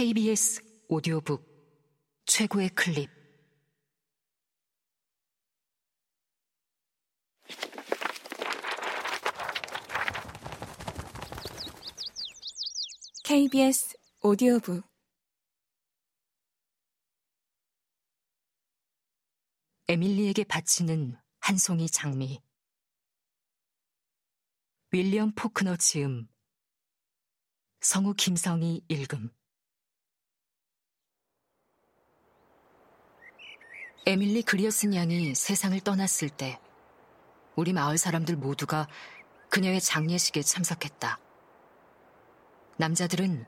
KBS 오디오북 최고의 클립. KBS 오디오북. 에밀리에게 바치는 한 송이 장미. 윌리엄 포크너 지음. 성우 김성희 읽음 에밀리 그리어슨 양이 세상을 떠났을 때 우리 마을 사람들 모두가 그녀의 장례식에 참석했다. 남자들은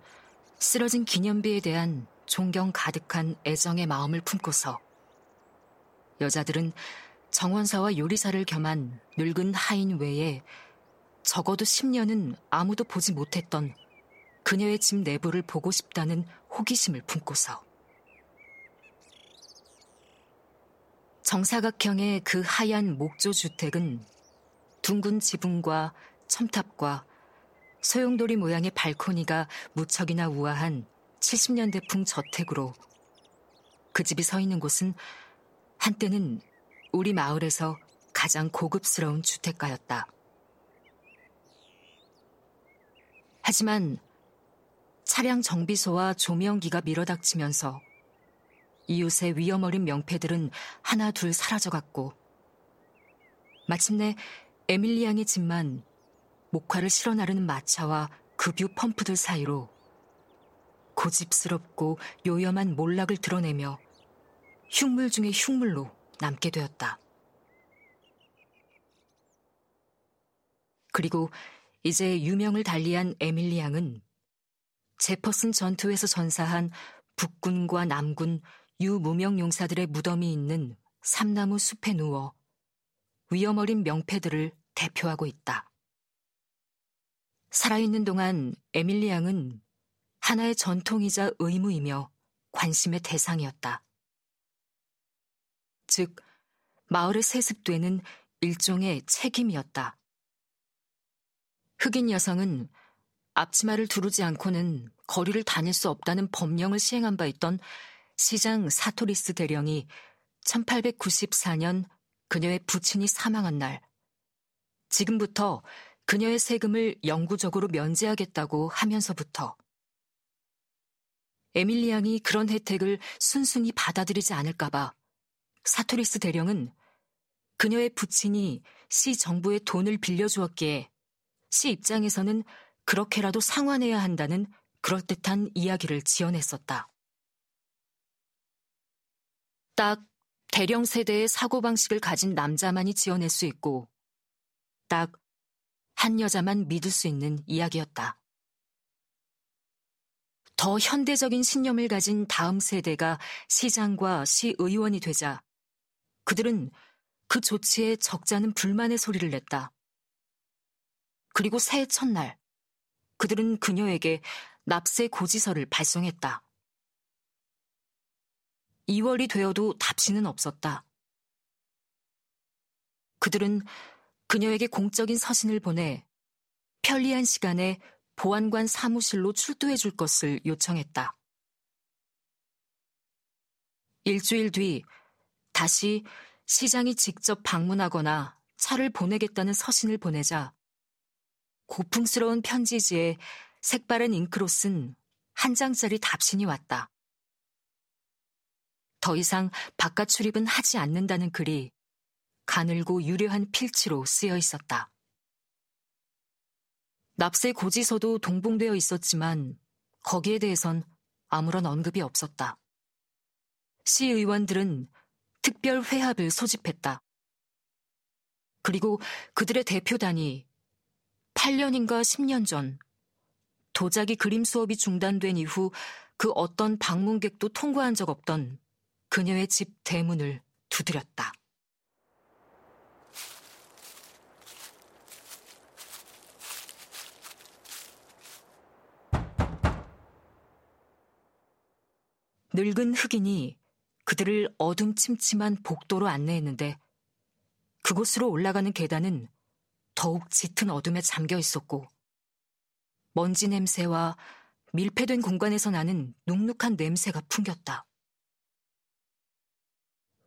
쓰러진 기념비에 대한 존경 가득한 애정의 마음을 품고서 여자들은 정원사와 요리사를 겸한 늙은 하인 외에 적어도 10년은 아무도 보지 못했던 그녀의 집 내부를 보고 싶다는 호기심을 품고서 정사각형의 그 하얀 목조 주택은 둥근 지붕과 첨탑과 소용돌이 모양의 발코니가 무척이나 우아한 70년대풍 저택으로 그 집이 서 있는 곳은 한때는 우리 마을에서 가장 고급스러운 주택가였다. 하지만 차량 정비소와 조명기가 밀어닥치면서 이웃의 위험 어린 명패들은 하나 둘 사라져갔고 마침내 에밀리 양의 집만 목화를 실어 나르는 마차와 급유 펌프들 사이로 고집스럽고 요염한 몰락을 드러내며 흉물 중의 흉물로 남게 되었다. 그리고 이제 유명을 달리한 에밀리 양은 제퍼슨 전투에서 전사한 북군과 남군 유무명 용사들의 무덤이 있는 삼나무 숲에 누워 위험 어린 명패들을 대표하고 있다. 살아있는 동안 에밀리 양은 하나의 전통이자 의무이며 관심의 대상이었다. 즉, 마을에 세습되는 일종의 책임이었다. 흑인 여성은 앞치마를 두르지 않고는 거리를 다닐 수 없다는 법령을 시행한 바 있던 시장 사토리스 대령이 1894년 그녀의 부친이 사망한 날, 지금부터 그녀의 세금을 영구적으로 면제하겠다고 하면서부터 에밀리 양이 그런 혜택을 순순히 받아들이지 않을까봐 사토리스 대령은 그녀의 부친이 시 정부에 돈을 빌려주었기에 시 입장에서는 그렇게라도 상환해야 한다는 그럴듯한 이야기를 지어냈었다. 딱 대령 세대의 사고방식을 가진 남자만이 지어낼 수 있고, 딱 한 여자만 믿을 수 있는 이야기였다. 더 현대적인 신념을 가진 다음 세대가 시장과 시의원이 되자 그들은 그 조치에 적잖은 불만의 소리를 냈다. 그리고 새해 첫날, 그들은 그녀에게 납세 고지서를 발송했다. 2월이 되어도 답신은 없었다. 그들은 그녀에게 공적인 서신을 보내 편리한 시간에 보안관 사무실로 출두해 줄 것을 요청했다. 일주일 뒤 다시 시장이 직접 방문하거나 차를 보내겠다는 서신을 보내자 고풍스러운 편지지에 색바른 잉크로 쓴 한 장짜리 답신이 왔다. 더 이상 바깥 출입은 하지 않는다는 글이 가늘고 유려한 필치로 쓰여 있었다. 납세 고지서도 동봉되어 있었지만 거기에 대해선 아무런 언급이 없었다. 시의원들은 특별 회합을 소집했다. 그리고 그들의 대표단이 8년인가 10년 전 도자기 그림 수업이 중단된 이후 그 어떤 방문객도 통과한 적 없던 그녀의 집 대문을 두드렸다. 늙은 흑인이 그들을 어둠침침한 복도로 안내했는데 그곳으로 올라가는 계단은 더욱 짙은 어둠에 잠겨 있었고 먼지 냄새와 밀폐된 공간에서 나는 눅눅한 냄새가 풍겼다.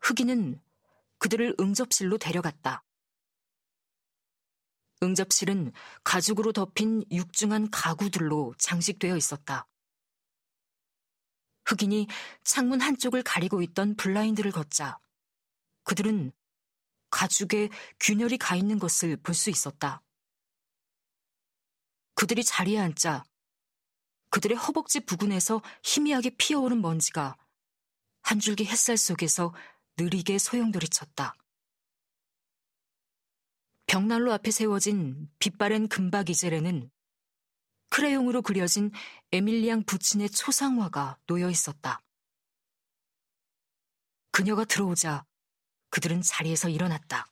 흑인은 그들을 응접실로 데려갔다. 응접실은 가죽으로 덮인 육중한 가구들로 장식되어 있었다. 흑인이 창문 한쪽을 가리고 있던 블라인드를 걷자 그들은 가죽에 균열이 가 있는 것을 볼 수 있었다. 그들이 자리에 앉자 그들의 허벅지 부근에서 희미하게 피어오른 먼지가 한 줄기 햇살 속에서 느리게 소용돌이쳤다. 벽난로 앞에 세워진 빛바랜 금박 이젤에는 크레용으로 그려진 에밀리앙 부친의 초상화가 놓여 있었다. 그녀가 들어오자 그들은 자리에서 일어났다.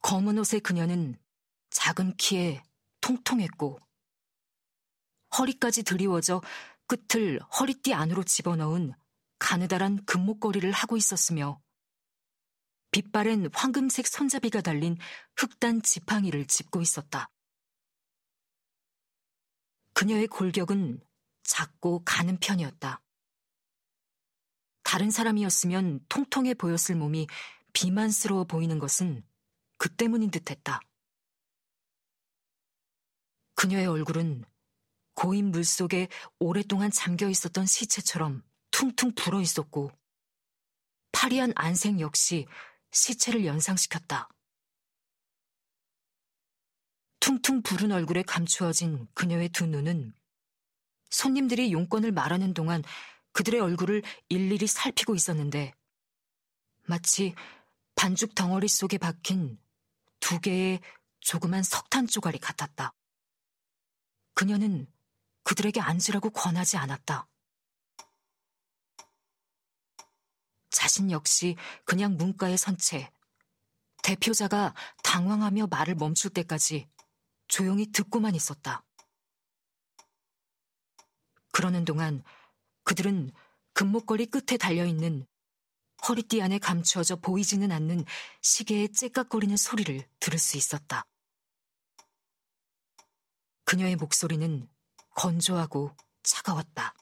검은 옷의 그녀는 작은 키에 통통했고 허리까지 드리워져 끝을 허리띠 안으로 집어넣은 가느다란 금목걸이를 하고 있었으며 빛바랜 황금색 손잡이가 달린 흑단 지팡이를 짚고 있었다. 그녀의 골격은 작고 가는 편이었다. 다른 사람이었으면 통통해 보였을 몸이 비만스러워 보이는 것은 그 때문인 듯 했다. 그녀의 얼굴은 고인 물 속에 오랫동안 잠겨 있었던 시체처럼 퉁퉁 불어 있었고, 파리한 안색 역시 시체를 연상시켰다. 퉁퉁 부른 얼굴에 감추어진 그녀의 두 눈은 손님들이 용건을 말하는 동안 그들의 얼굴을 일일이 살피고 있었는데 마치 반죽 덩어리 속에 박힌 두 개의 조그만 석탄 조각이 같았다. 그녀는 그들에게 앉으라고 권하지 않았다. 자신 역시 그냥 문가에 선 채 대표자가 당황하며 말을 멈출 때까지 조용히 듣고만 있었다. 그러는 동안 그들은 금목걸이 끝에 달려있는 허리띠 안에 감추어져 보이지는 않는 시계의 째깍거리는 소리를 들을 수 있었다. 그녀의 목소리는 건조하고 차가웠다.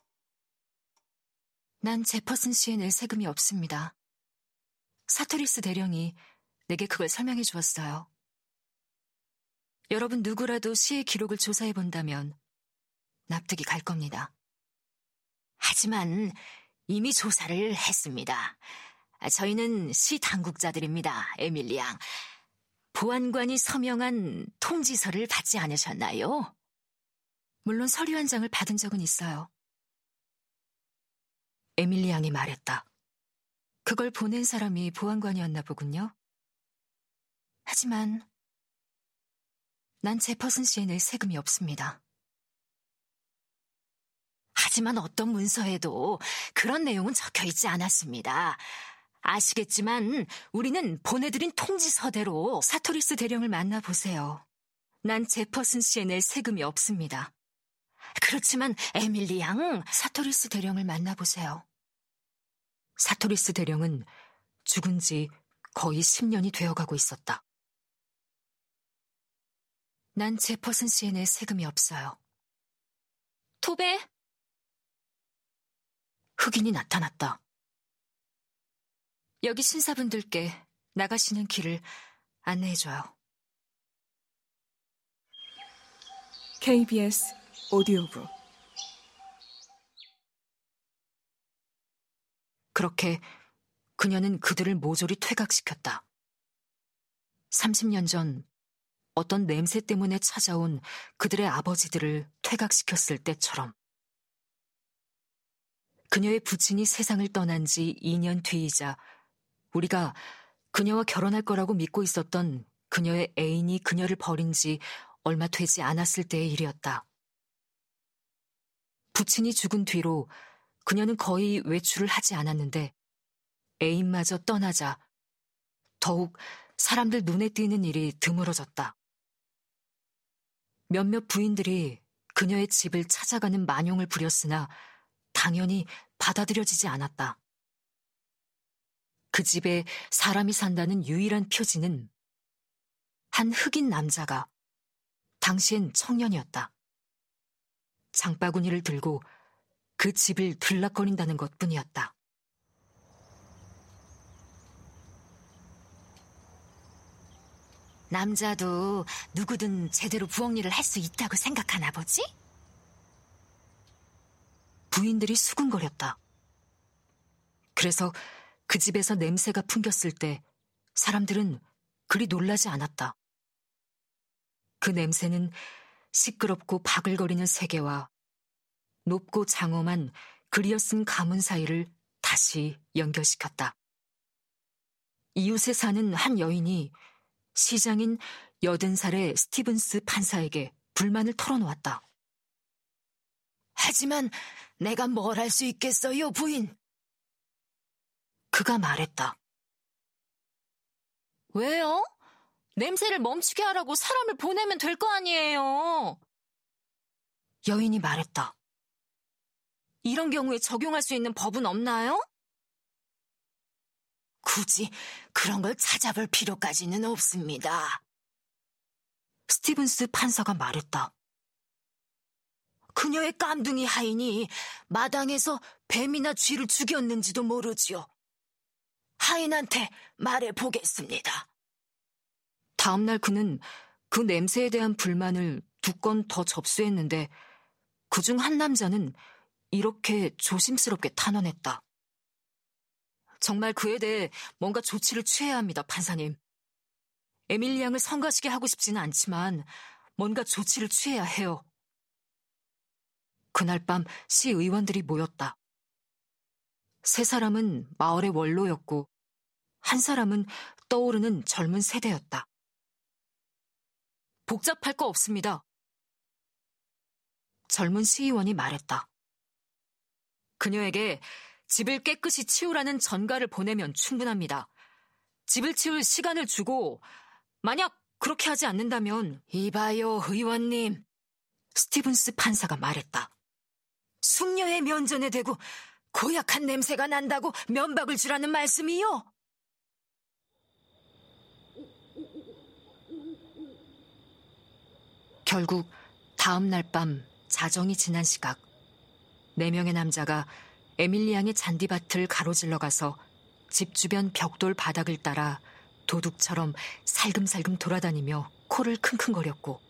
난 제퍼슨 씨에 낼 세금이 없습니다. 사토리스 대령이 내게 그걸 설명해 주었어요. 여러분 누구라도 시의 기록을 조사해 본다면 납득이 갈 겁니다. 하지만 이미 조사를 했습니다. 저희는 시 당국자들입니다, 에밀리 양. 보안관이 서명한 통지서를 받지 않으셨나요? 물론 서류 한 장을 받은 적은 있어요. 에밀리 양이 말했다. 그걸 보낸 사람이 보안관이었나 보군요. 하지만 난 제퍼슨 씨에 낼 세금이 없습니다. 하지만 어떤 문서에도 그런 내용은 적혀 있지 않았습니다. 아시겠지만 우리는 보내드린 통지서대로 사토리스 대령을 만나보세요. 난 제퍼슨 씨에 낼 세금이 없습니다. 그렇지만 에밀리 양 사토리스 대령을 만나보세요. 사토리스 대령은 죽은 지 거의 10년이 되어가고 있었다. 난 제퍼슨 내 세금이 없어요. 토베! 흑인이 나타났다. 여기 신사분들께 나가시는 길을 안내해줘요. KBS 오디오북 그렇게 그녀는 그들을 모조리 퇴각시켰다. 30년 전 어떤 냄새 때문에 찾아온 그들의 아버지들을 퇴각시켰을 때처럼. 그녀의 부친이 세상을 떠난 지 2년 뒤이자 우리가 그녀와 결혼할 거라고 믿고 있었던 그녀의 애인이 그녀를 버린 지 얼마 되지 않았을 때의 일이었다. 부친이 죽은 뒤로 그녀는 거의 외출을 하지 않았는데 애인마저 떠나자 더욱 사람들 눈에 띄는 일이 드물어졌다. 몇몇 부인들이 그녀의 집을 찾아가는 만용을 부렸으나 당연히 받아들여지지 않았다. 그 집에 사람이 산다는 유일한 표지는 한 흑인 남자가 당시엔 청년이었다. 장바구니를 들고 그 집을 들락거린다는 것 뿐이었다. 남자도 누구든 제대로 부엌 일을 할 수 있다고 생각하나 보지? 부인들이 수군거렸다. 그래서 그 집에서 냄새가 풍겼을 때 사람들은 그리 놀라지 않았다. 그 냄새는 시끄럽고 바글거리는 세계와 높고 장엄한 그리어 쓴 가문 사이를 다시 연결시켰다. 이웃에 사는 한 여인이 시장인 여든 살의 스티븐스 판사에게 불만을 털어놓았다. 하지만 내가 뭘 할 수 있겠어요, 부인? 그가 말했다. 왜요? 냄새를 멈추게 하라고 사람을 보내면 될 거 아니에요. 여인이 말했다. 이런 경우에 적용할 수 있는 법은 없나요? 굳이 그런 걸 찾아볼 필요까지는 없습니다. 스티븐스 판사가 말했다. 그녀의 깜둥이 하인이 마당에서 뱀이나 쥐를 죽였는지도 모르지요. 하인한테 말해 보겠습니다. 다음날 그는 그 냄새에 대한 불만을 두 건 더 접수했는데 그 중 한 남자는 이렇게 조심스럽게 탄원했다. 정말 그에 대해 뭔가 조치를 취해야 합니다, 판사님. 에밀리 양을 성가시게 하고 싶지는 않지만 뭔가 조치를 취해야 해요. 그날 밤 시의원들이 모였다. 세 사람은 마을의 원로였고 한 사람은 떠오르는 젊은 세대였다. 복잡할 거 없습니다. 젊은 시의원이 말했다. 그녀에게 집을 깨끗이 치우라는 전가를 보내면 충분합니다. 집을 치울 시간을 주고 만약 그렇게 하지 않는다면 이봐요, 의원님. 스티븐스 판사가 말했다. 숙녀의 면전에 대고 고약한 냄새가 난다고 면박을 주라는 말씀이요? 결국 다음 날 밤 자정이 지난 시각 네 명의 남자가 에밀리 양의 잔디밭을 가로질러 가서 집 주변 벽돌 바닥을 따라 도둑처럼 살금살금 돌아다니며 코를 킁킁거렸고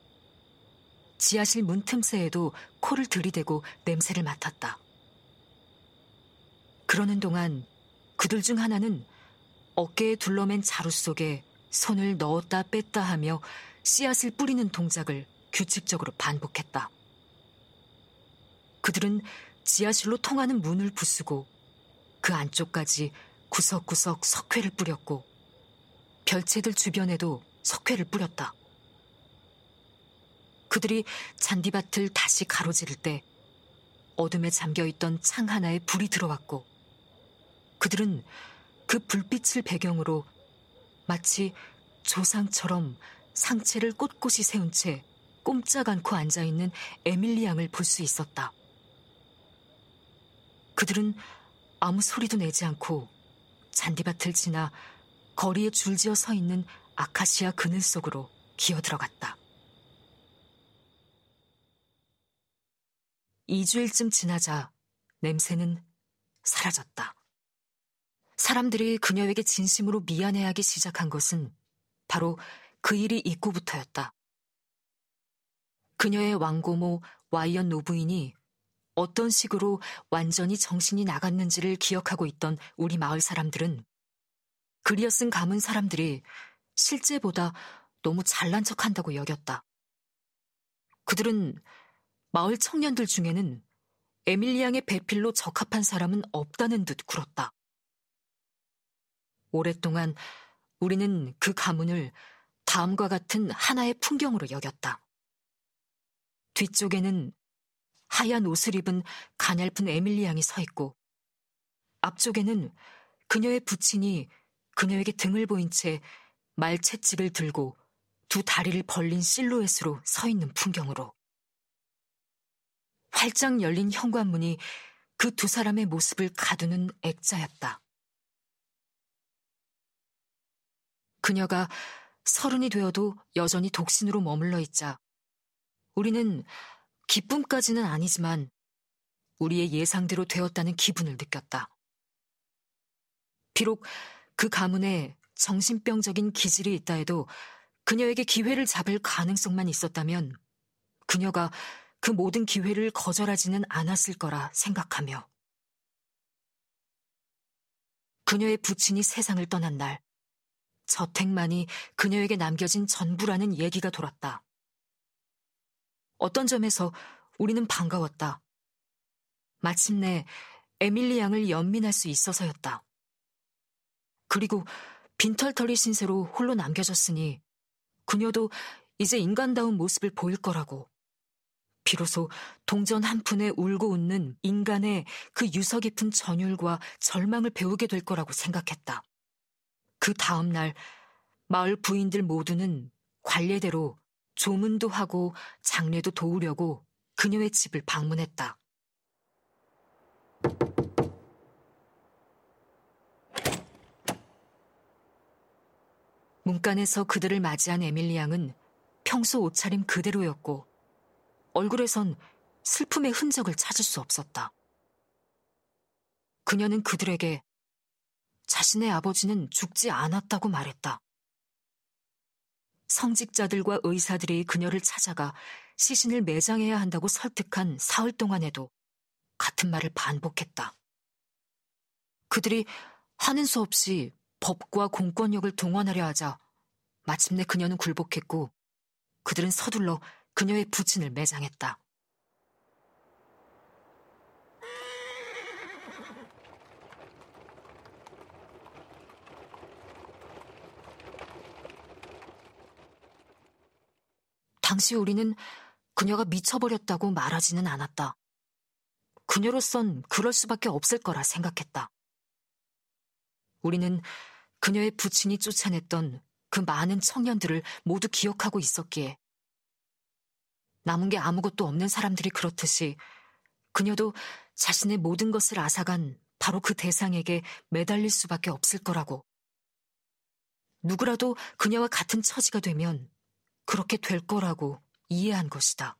지하실 문 틈새에도 코를 들이대고 냄새를 맡았다. 그러는 동안 그들 중 하나는 어깨에 둘러맨 자루 속에 손을 넣었다 뺐다 하며 씨앗을 뿌리는 동작을 규칙적으로 반복했다. 그들은 지하실로 통하는 문을 부수고 그 안쪽까지 구석구석 석회를 뿌렸고 별채들 주변에도 석회를 뿌렸다. 그들이 잔디밭을 다시 가로지를 때 어둠에 잠겨 있던 창 하나에 불이 들어왔고 그들은 그 불빛을 배경으로 마치 조상처럼 상체를 꼿꼿이 세운 채 꼼짝 않고 앉아 있는 에밀리 양을 볼 수 있었다. 그들은 아무 소리도 내지 않고 잔디밭을 지나 거리에 줄지어 서 있는 아카시아 그늘 속으로 기어 들어갔다. 2주일쯤 지나자 냄새는 사라졌다. 사람들이 그녀에게 진심으로 미안해하기 시작한 것은 바로 그 일이 있고부터였다. 그녀의 왕고모 와이언 노부인이 어떤 식으로 완전히 정신이 나갔는지를 기억하고 있던 우리 마을 사람들은 그리어 쓴 가문 사람들이 실제보다 너무 잘난 척 한다고 여겼다. 그들은 마을 청년들 중에는 에밀리앙의 배필로 적합한 사람은 없다는 듯 굴었다. 오랫동안 우리는 그 가문을 다음과 같은 하나의 풍경으로 여겼다. 뒤쪽에는 하얀 옷을 입은 가냘픈 에밀리 양이 서 있고 앞쪽에는 그녀의 부친이 그녀에게 등을 보인 채 말채찍을 들고 두 다리를 벌린 실루엣으로 서 있는 풍경으로 활짝 열린 현관문이 그 두 사람의 모습을 가두는 액자였다. 그녀가 서른이 되어도 여전히 독신으로 머물러 있자 우리는 기쁨까지는 아니지만 우리의 예상대로 되었다는 기분을 느꼈다. 비록 그 가문에 정신병적인 기질이 있다 해도 그녀에게 기회를 잡을 가능성만 있었다면 그녀가 그 모든 기회를 거절하지는 않았을 거라 생각하며 그녀의 부친이 세상을 떠난 날 저택만이 그녀에게 남겨진 전부라는 얘기가 돌았다. 어떤 점에서 우리는 반가웠다. 마침내 에밀리 양을 연민할 수 있어서였다. 그리고 빈털터리 신세로 홀로 남겨졌으니 그녀도 이제 인간다운 모습을 보일 거라고. 비로소 동전 한 푼에 울고 웃는 인간의 그 유서 깊은 전율과 절망을 배우게 될 거라고 생각했다. 그 다음 날 마을 부인들 모두는 관례대로 조문도 하고 장례도 도우려고 그녀의 집을 방문했다. 문간에서 그들을 맞이한 에밀리 양은 평소 옷차림 그대로였고 얼굴에선 슬픔의 흔적을 찾을 수 없었다. 그녀는 그들에게 자신의 아버지는 죽지 않았다고 말했다. 성직자들과 의사들이 그녀를 찾아가 시신을 매장해야 한다고 설득한 사흘 동안에도 같은 말을 반복했다. 그들이 하는 수 없이 법과 공권력을 동원하려 하자 마침내 그녀는 굴복했고 그들은 서둘러 그녀의 부친을 매장했다. 당시 우리는 그녀가 미쳐버렸다고 말하지는 않았다. 그녀로선 그럴 수밖에 없을 거라 생각했다. 우리는 그녀의 부친이 쫓아냈던 그 많은 청년들을 모두 기억하고 있었기에 남은 게 아무것도 없는 사람들이 그렇듯이 그녀도 자신의 모든 것을 앗아간 바로 그 대상에게 매달릴 수밖에 없을 거라고. 누구라도 그녀와 같은 처지가 되면 그렇게 될 거라고 이해한 것이다.